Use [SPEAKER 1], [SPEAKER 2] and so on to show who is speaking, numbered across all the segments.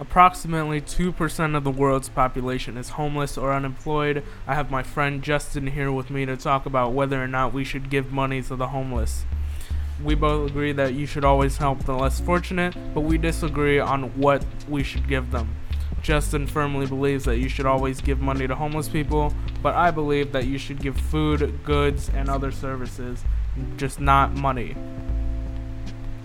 [SPEAKER 1] Approximately 2% of the world's population is homeless or unemployed. I have my friend Justin here with me to talk about whether or not we should give money to the homeless. We both agree that you should always help the less fortunate, but we disagree on what we should give them. Justin firmly believes that you should always give money to homeless people, but I believe that you should give food, goods, and other services, just not money.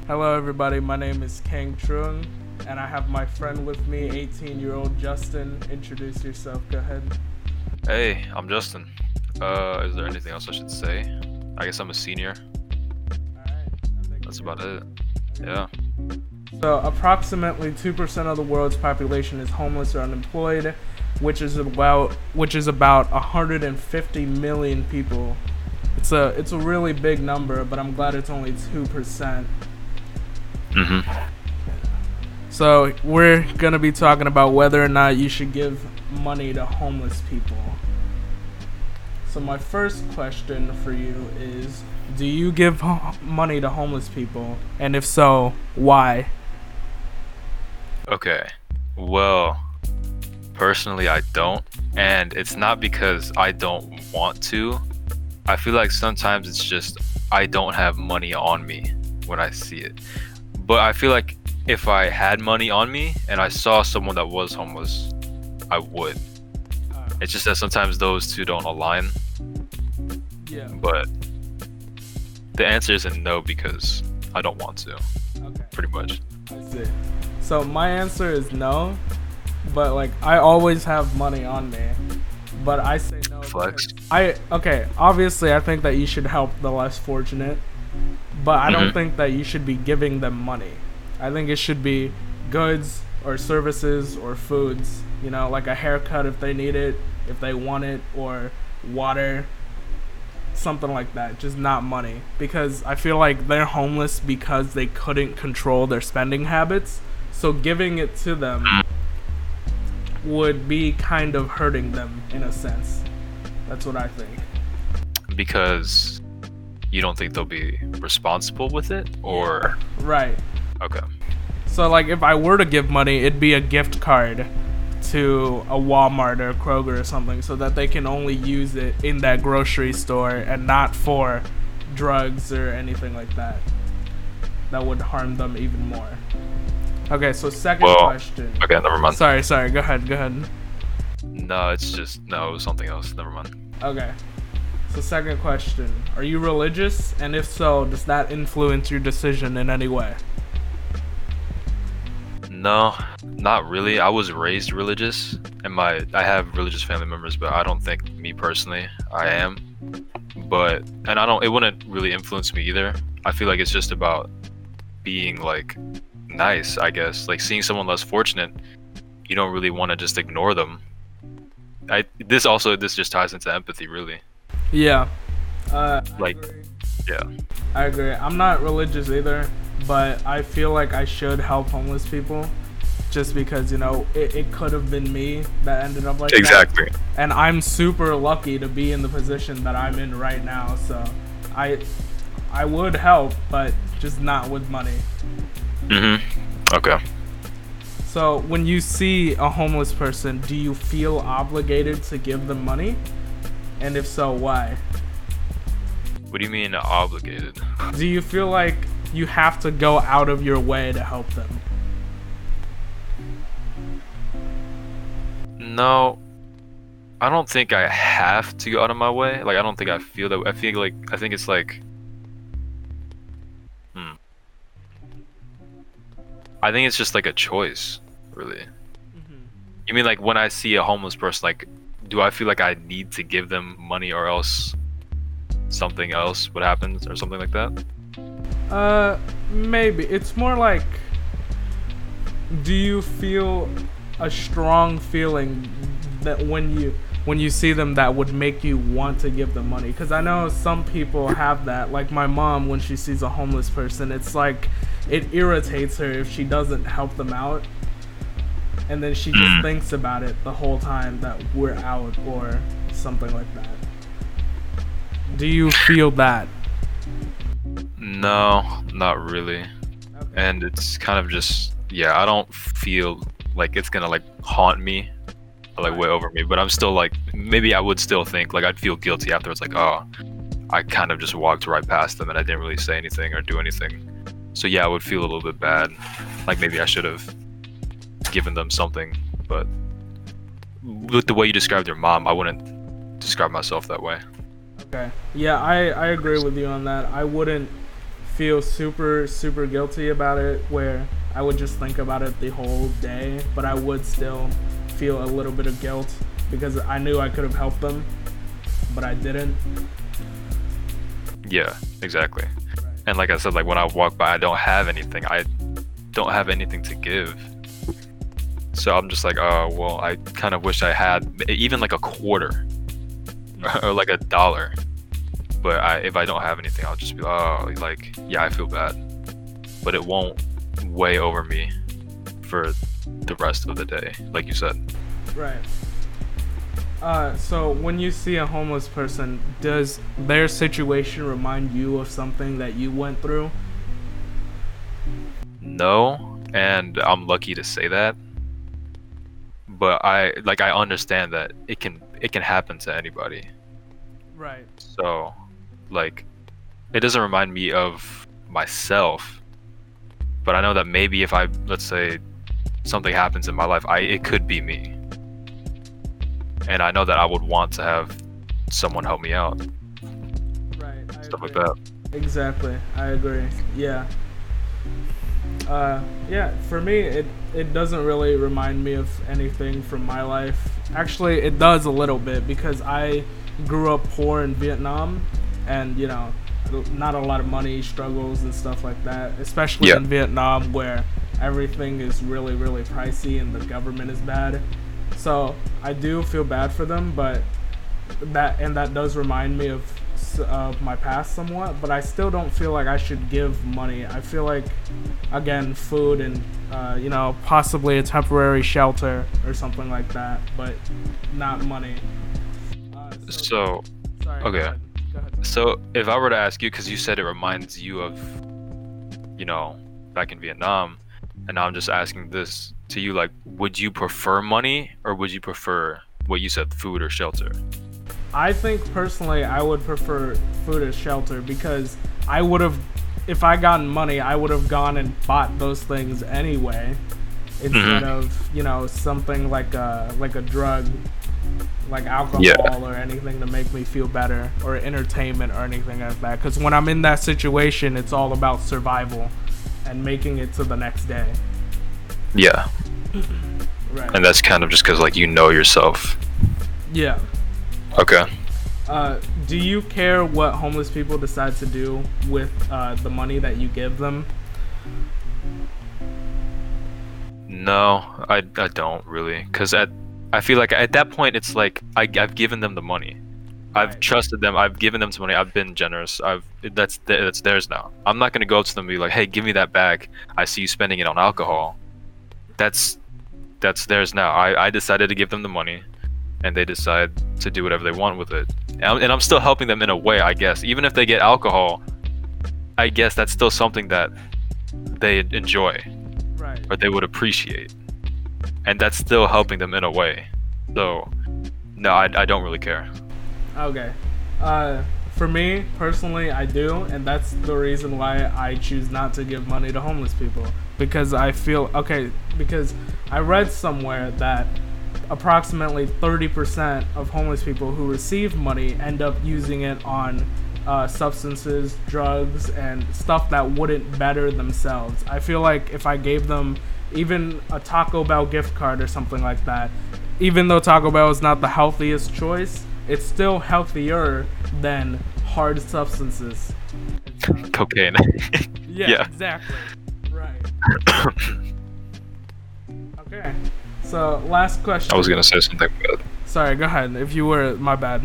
[SPEAKER 1] Hello, everybody. My name is Kang Trung and I have my friend with me, 18 year old Justin. Introduce yourself. Go ahead.
[SPEAKER 2] Hey, I'm Justin. Uh, is there anything else I should say? I guess I'm a senior. That's about it. Yeah.
[SPEAKER 1] So, approximately 2% of the world's population is homeless or unemployed, which is about which is about 150 million people. It's a it's a really big number, but I'm glad it's only 2%.
[SPEAKER 2] Mhm.
[SPEAKER 1] So we're gonna be talking about whether or not you should give money to homeless people. So my first question for you is, do you give ho- money to homeless people, and if so, why?
[SPEAKER 2] Okay. Well, personally, I don't, and it's not because I don't want to. I feel like sometimes it's just I don't have money on me when I see it. But I feel like if I had money on me and I saw someone that was homeless, I would. It's just that sometimes those two don't align.
[SPEAKER 1] Yeah.
[SPEAKER 2] But the answer isn't no because I don't want to.
[SPEAKER 1] Okay.
[SPEAKER 2] Pretty much.
[SPEAKER 1] I see. So my answer is no, but like I always have money on me, but I say no.
[SPEAKER 2] Flex.
[SPEAKER 1] I okay. Obviously, I think that you should help the less fortunate, but I don't
[SPEAKER 2] Mhm.
[SPEAKER 1] think that you should be giving them money. I think it should be goods or services or foods. You know, like a haircut if they need it, if they want it, or water, something like that. Just not money. Because I feel like they're homeless because they couldn't control their spending habits. So giving it to them would be kind of hurting them in a sense. That's what I think.
[SPEAKER 2] Because you don't think they'll be responsible with it? Or.
[SPEAKER 1] Right. So like if I were to give money, it'd be a gift card to a Walmart or a Kroger or something so that they can only use it in that grocery store and not for drugs or anything like that. That would harm them even more. Okay, so second
[SPEAKER 2] Well,
[SPEAKER 1] question.
[SPEAKER 2] Okay, never mind.
[SPEAKER 1] Sorry, sorry, go ahead, go ahead.
[SPEAKER 2] No, it's just. No, it was something else. Never mind.
[SPEAKER 1] Okay. So second question. Are you religious? And if so, does that influence your decision in any way?
[SPEAKER 2] No, not really. I was raised religious, and my I have religious family members, but I don't think me personally I am. But and I don't. It wouldn't really influence me either. I feel like it's just about being like nice. I guess like seeing someone less fortunate, you don't really want to just ignore them. I this also this just ties into empathy really.
[SPEAKER 1] Yeah. Uh,
[SPEAKER 2] Like-
[SPEAKER 1] agree.
[SPEAKER 2] Yeah.
[SPEAKER 1] I agree. I'm not religious either, but I feel like I should help homeless people just because, you know, it, it could have been me that ended up like that.
[SPEAKER 2] Exactly.
[SPEAKER 1] And I'm super lucky to be in the position that I'm in right now. So I I would help, but just not with money.
[SPEAKER 2] mm-hmm Okay.
[SPEAKER 1] So when you see a homeless person, do you feel obligated to give them money? And if so, why?
[SPEAKER 2] What do you mean obligated?
[SPEAKER 1] Do you feel like you have to go out of your way to help them?
[SPEAKER 2] No, I don't think I have to go out of my way. Like I don't think I feel that. I feel like I think it's like, hmm. I think it's just like a choice, really. You mean like when I see a homeless person, like, do I feel like I need to give them money or else something else would happen or something like that?
[SPEAKER 1] Uh, maybe. It's more like do you feel a strong feeling that when you when you see them that would make you want to give them money? Because i know some people have that. Like my mom when she sees a homeless person it's like it irritates her if she doesn't help them out. And then she just
[SPEAKER 2] Mm.
[SPEAKER 1] thinks about it the whole time that we're out or something like that. Do you feel that
[SPEAKER 2] No, not really.
[SPEAKER 1] okay.
[SPEAKER 2] and it's kind of just yeah i don't feel like it's gonna like haunt me, or, like way over me. But I'm still like maybe I would still think like I'd feel guilty afterwards, like oh, I kind of just walked right past them and I didn't really say anything or do anything. So yeah, I would feel a little bit bad, like maybe I should have given them something. But with the weigh you described your mom, I wouldn't describe myself that way.
[SPEAKER 1] Okay. Yeah, I I agree with you on that. I wouldn't feel super super guilty about it where I would just think about it the whole day, but I would still feel a little bit of guilt because I knew I could have helped them, but I didn't.
[SPEAKER 2] Yeah, exactly. And like I said, like when I walk by, I don't have anything. I don't have anything to give. So I'm just like, oh well, I kind of wish I had even like a quarter or like a dollar. But I, if I don't have anything, I'll just be oh, like yeah, I feel bad. But it won't weigh over me for the rest of the day, like you said.
[SPEAKER 1] Right. Uh, so when you see a homeless person, does their situation remind you of something that you went through?
[SPEAKER 2] No, and I'm lucky to say that. But I like I understand that it can it can happen to anybody.
[SPEAKER 1] Right.
[SPEAKER 2] So, like, it doesn't remind me of myself, but I know that maybe if I let's say something happens in my life, I it could be me. And I know that I would want to have someone help me out.
[SPEAKER 1] Right. I
[SPEAKER 2] Stuff like that.
[SPEAKER 1] Exactly. I agree. Yeah. Uh, yeah, for me, it, it doesn't really remind me of anything from my life. Actually, it does a little bit because I grew up poor in Vietnam and, you know, not a lot of money, struggles, and stuff like that, especially
[SPEAKER 2] Yeah.
[SPEAKER 1] in Vietnam where everything is really, really pricey and the government is bad. So I do feel bad for them, but that and that does remind me of of my past somewhat. But I still don't feel like I should give money. I feel like again, food and uh, you know possibly a temporary shelter or something like that, but not money. Uh,
[SPEAKER 2] So,
[SPEAKER 1] sorry.
[SPEAKER 2] okay.
[SPEAKER 1] Ahead. Go ahead.
[SPEAKER 2] so if I were to ask you, because you said it reminds you of, you know, back in Vietnam, and now I'm just asking this to you, like, would you prefer money or would you prefer what you said, food or shelter?
[SPEAKER 1] I think personally, I would prefer food or shelter because I would have, if I gotten money, I would have gone and bought those things anyway, instead
[SPEAKER 2] Mhm.
[SPEAKER 1] of you know something like a like a drug, like alcohol
[SPEAKER 2] Yeah.
[SPEAKER 1] or anything to make me feel better or entertainment or anything like that. Because when I'm in that situation, it's all about survival and making it to the next day.
[SPEAKER 2] Yeah,
[SPEAKER 1] Right.
[SPEAKER 2] and that's kind of just because like you know yourself.
[SPEAKER 1] yeah.
[SPEAKER 2] Okay.
[SPEAKER 1] Uh, do you care what homeless people decide to do with uh, the money that you give them?
[SPEAKER 2] No, I, I don't really, because at I feel like at that point it's like I, I've given them the money. I've
[SPEAKER 1] Right.
[SPEAKER 2] trusted them. I've given them some money. I've been generous. I've that's th- that's theirs now. I'm not gonna go up to them and be like, "Hey, give me that back. I see you spending it on alcohol." That's that's theirs now. I, I decided to give them the money, and they decide to do whatever they want with it. And I'm, and I'm still helping them in a way, I guess. Even if they get alcohol, I guess that's still something that they enjoy
[SPEAKER 1] Right.
[SPEAKER 2] or they would appreciate. And that's still helping them in a way. So, no, I, I don't really care.
[SPEAKER 1] Okay. Uh, for me personally, I do, and that's the reason why I choose not to give money to homeless people because I feel okay. Because I read somewhere that approximately 30% of homeless people who receive money end up using it on uh, substances, drugs, and stuff that wouldn't better themselves. I feel like if I gave them even a Taco Bell gift card or something like that, even though Taco Bell is not the healthiest choice, it's still healthier than hard substances.
[SPEAKER 2] Cocaine.
[SPEAKER 1] Yeah,
[SPEAKER 2] Yeah.
[SPEAKER 1] exactly. Right. Okay. So, last question.
[SPEAKER 2] I was gonna say something,
[SPEAKER 1] Sorry, go ahead. If you were, my bad.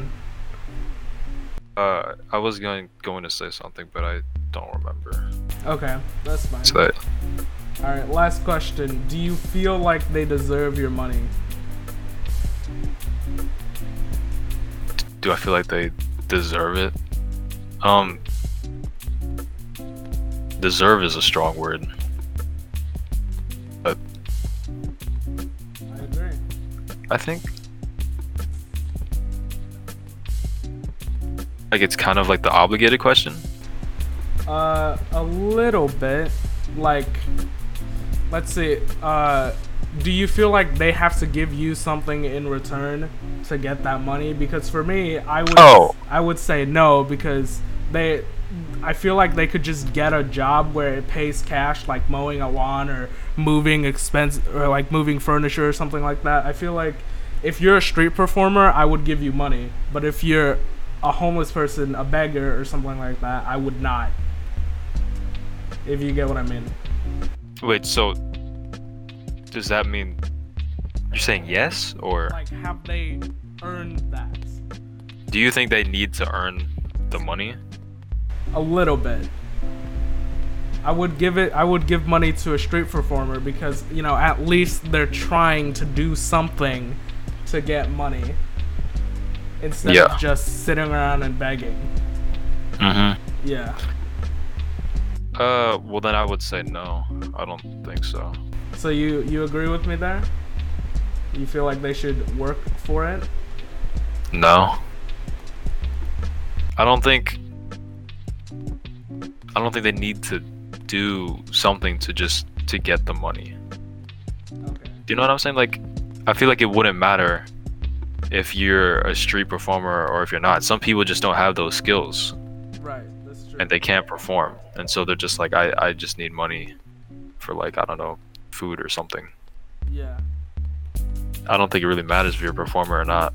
[SPEAKER 2] uh, I was going going to say something, but I don't remember.
[SPEAKER 1] Okay, that's fine.
[SPEAKER 2] So that
[SPEAKER 1] All right, last question. Do you feel like they deserve your money?
[SPEAKER 2] do I feel like they deserve it? Um, deserve is a strong word, but I agree. I think. Like it's kind of like the obligated question.
[SPEAKER 1] Uh, a little bit. Like, let's see. Uh, do you feel like they have to give you something in return to get that money? Because for me, I would
[SPEAKER 2] Oh.
[SPEAKER 1] I would say no because they I feel like they could just get a job where it pays cash like mowing a lawn or moving expense or like moving furniture or something like that. I feel like if you're a street performer, I would give you money. But if you're a homeless person, a beggar or something like that, I would not. If you get what I mean.
[SPEAKER 2] Wait, so does that mean you're saying yes or
[SPEAKER 1] Like have they earned that?
[SPEAKER 2] do you think they need to earn the money?
[SPEAKER 1] A little bit. I would give it I would give money to a street performer because, you know, at least they're trying to do something to get money instead
[SPEAKER 2] Yeah.
[SPEAKER 1] of just sitting around and begging.
[SPEAKER 2] Mm-hmm.
[SPEAKER 1] Yeah.
[SPEAKER 2] Uh, well then I would say no. I don't think so.
[SPEAKER 1] So you you agree with me there? You feel like they should work for it?
[SPEAKER 2] No. I don't think. I don't think they need to do something to just to get the money.
[SPEAKER 1] Okay.
[SPEAKER 2] Do you know what I'm saying? Like, I feel like it wouldn't matter if you're a street performer or if you're not. Some people just don't have those skills
[SPEAKER 1] Right.
[SPEAKER 2] And they can't perform, and so they're just like, I I just need money for like I don't know food or something.
[SPEAKER 1] yeah.
[SPEAKER 2] I don't think it really matters if you're a performer or not.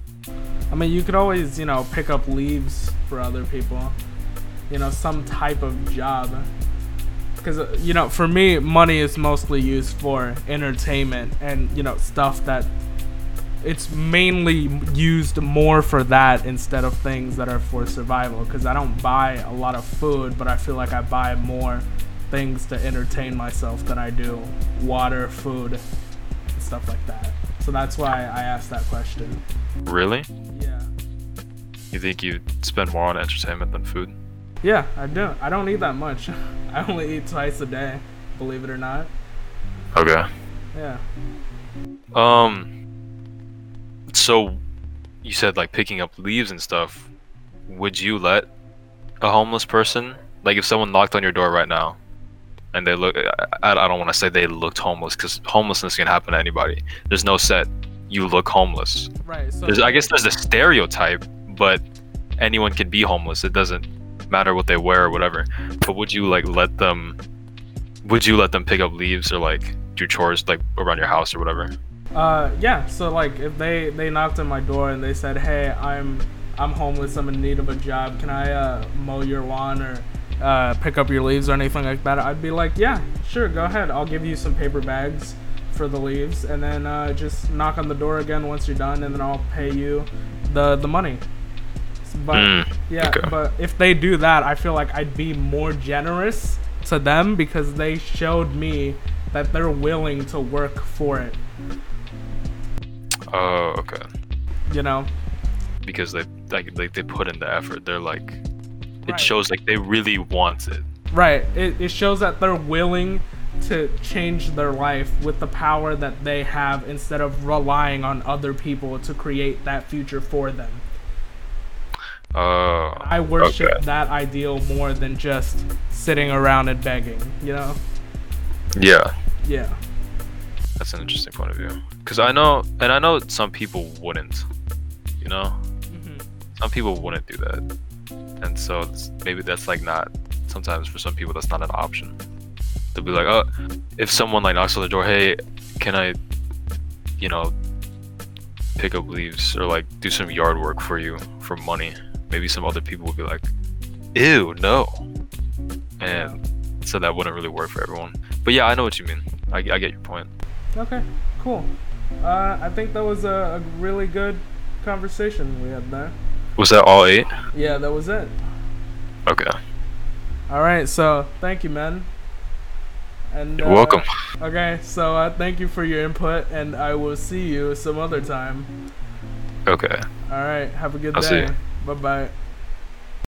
[SPEAKER 1] I mean, you could always, you know, pick up leaves for other people. You know, some type of job. Because, uh, you know, for me, money is mostly used for entertainment and, you know, stuff that it's mainly used more for that instead of things that are for survival. Because I don't buy a lot of food, but I feel like I buy more things to entertain myself than I do water, food, stuff like that. So that's why I asked that question.
[SPEAKER 2] Really?
[SPEAKER 1] Yeah.
[SPEAKER 2] You think you spend more on entertainment than food?
[SPEAKER 1] Yeah, I do. I don't eat that much. I only eat twice a day, believe it or not.
[SPEAKER 2] Okay.
[SPEAKER 1] Yeah.
[SPEAKER 2] Um. So, you said like picking up leaves and stuff. Would you let a homeless person, like if someone knocked on your door right now, and they look, I, I don't want to say they looked homeless because homelessness can happen to anybody. There's no set. You look homeless.
[SPEAKER 1] Right. So
[SPEAKER 2] There's, I guess there's a stereotype, but anyone can be homeless. It doesn't matter what they wear or whatever. But would you like let them? Would you let them pick up leaves or like do chores like around your house or whatever?
[SPEAKER 1] Uh, yeah. So like, if they they knocked on my door and they said, "Hey, I'm I'm homeless. I'm in need of a job. Can I uh, mow your lawn or uh, pick up your leaves or anything like that?" I'd be like, "Yeah, sure. Go ahead. I'll give you some paper bags for the leaves, and then uh, just knock on the door again once you're done, and then I'll pay you the the money." But
[SPEAKER 2] Mm,
[SPEAKER 1] yeah,
[SPEAKER 2] okay.
[SPEAKER 1] but if they do that, I feel like I'd be more generous to them because they showed me that they're willing to work for it.
[SPEAKER 2] Oh, okay.
[SPEAKER 1] You know?
[SPEAKER 2] Because they like they, they put in the effort. They're like, it
[SPEAKER 1] Right.
[SPEAKER 2] shows like they really want it.
[SPEAKER 1] Right. It, it shows that they're willing to change their life with the power that they have instead of relying on other people to create that future for them.
[SPEAKER 2] Oh.
[SPEAKER 1] I worship
[SPEAKER 2] okay.
[SPEAKER 1] that ideal more than just sitting around and begging, you know?
[SPEAKER 2] Yeah,
[SPEAKER 1] Yeah.
[SPEAKER 2] That's an interesting point of view. Cause I know, and I know some people wouldn't. You know,
[SPEAKER 1] hmm
[SPEAKER 2] some people wouldn't do that, and so maybe that's like not. Sometimes for some people that's not an option. They'll be like, oh, if someone like knocks on the door, hey, can I, you know, pick up leaves or like do some yard work for you for money? Maybe some other people would be like, ew, no, and so that wouldn't really work for everyone. But yeah, I know what you mean. I, I get your point.
[SPEAKER 1] Okay, cool. Uh, I think that was a, a really good conversation we had there.
[SPEAKER 2] Was that all eight?
[SPEAKER 1] Yeah, that was it.
[SPEAKER 2] Okay.
[SPEAKER 1] All right, so thank you, man. And
[SPEAKER 2] You're
[SPEAKER 1] uh,
[SPEAKER 2] welcome.
[SPEAKER 1] Okay, so uh, thank you for your input, and I will see you some other time.
[SPEAKER 2] Okay.
[SPEAKER 1] All right, have a good
[SPEAKER 2] I'll see
[SPEAKER 1] day.
[SPEAKER 2] you.
[SPEAKER 1] Bye bye.